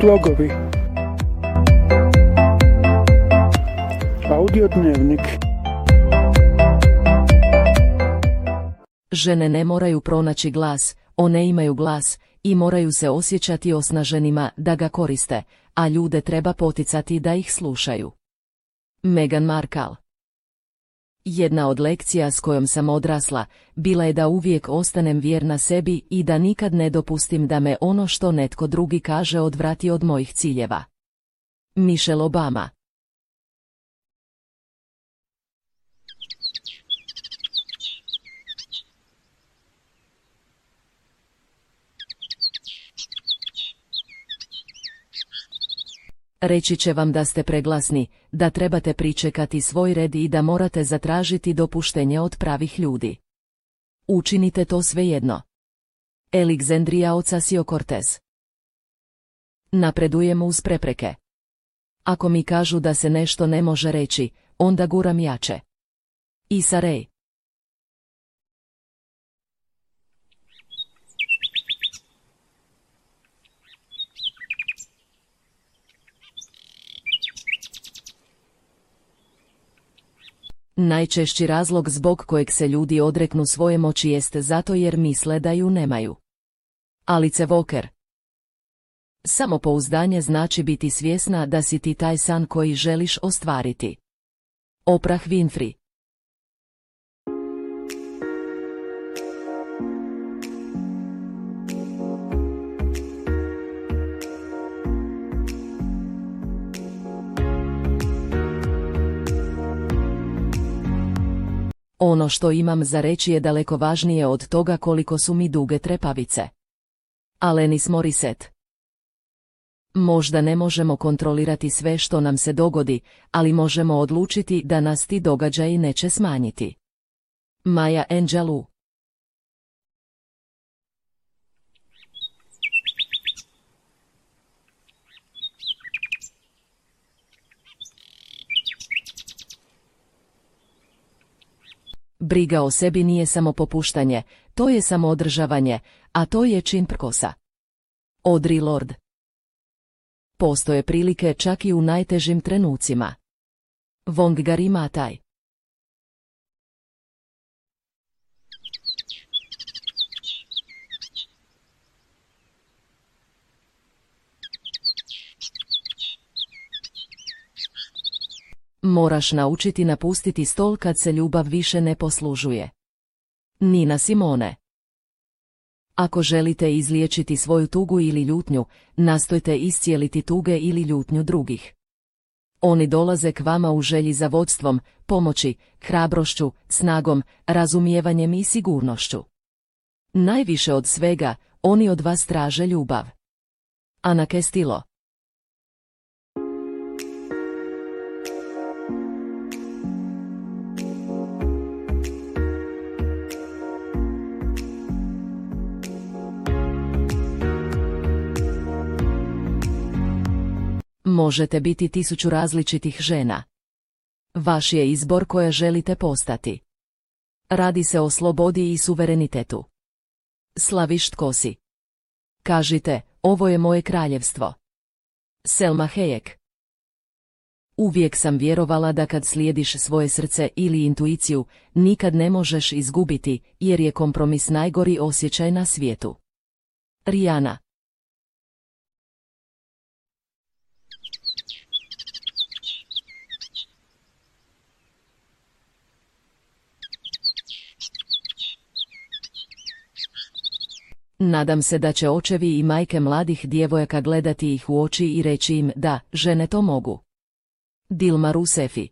Slogovi. Audio dnevnik. Žene ne moraju pronaći glas, one imaju glas i moraju se osjećati osnaženima da ga koriste, a ljude treba poticati da ih slušaju. Meghan Markle Jedna od lekcija s kojom sam odrasla, bila je da uvijek ostanem vjerna sebi i da nikad ne dopustim da me ono što netko drugi kaže odvrati od mojih ciljeva. Michelle Obama Reći će vam da ste preglasni, da trebate pričekati svoj red i da morate zatražiti dopuštenje od pravih ljudi. Učinite to svejedno. Alexandria Ocasio Cortez Napredujemo uz prepreke. Ako mi kažu da se nešto ne može reći, onda guram jače. Isa Najčešći razlog zbog kojeg se ljudi odreknu svoje moći jest zato jer misle da ju nemaju. Alice Walker Samopouzdanje znači biti svjesna da si ti taj san koji želiš ostvariti. Oprah Winfrey Ono što imam za reći je daleko važnije od toga koliko su mi duge trepavice. Alenis Moriset Možda ne možemo kontrolirati sve što nam se dogodi, ali možemo odlučiti da nas ti događaji neće smanjiti. Maja Angelou Briga o sebi nije samo popuštanje, to je samo održavanje, a to je čin prkosa. Audrey Lord Postoje prilike čak i u najtežim trenucima. Vongari Mataj Moraš naučiti napustiti stol kad se ljubav više ne poslužuje. Nina Simone Ako želite izliječiti svoju tugu ili ljutnju, nastojte iscijeliti tuge ili ljutnju drugih. Oni dolaze k vama u želji za vodstvom, pomoći, hrabrošću, snagom, razumijevanjem i sigurnošću. Najviše od svega, oni od vas traže ljubav. Ana Kestilo Možete biti tisuću različitih žena. Vaš je izbor koja želite postati. Radi se o slobodi i suverenitetu. Slaviš tko si. Kažite, ovo je moje kraljevstvo. Selma Hayek Uvijek sam vjerovala da kad slijediš svoje srce ili intuiciju, nikad ne možeš izgubiti, jer je kompromis najgori osjećaj na svijetu. Rijana Nadam se da će očevi i majke mladih djevojaka gledati ih u oči i reći im da, žene to mogu. Dilma Rusefi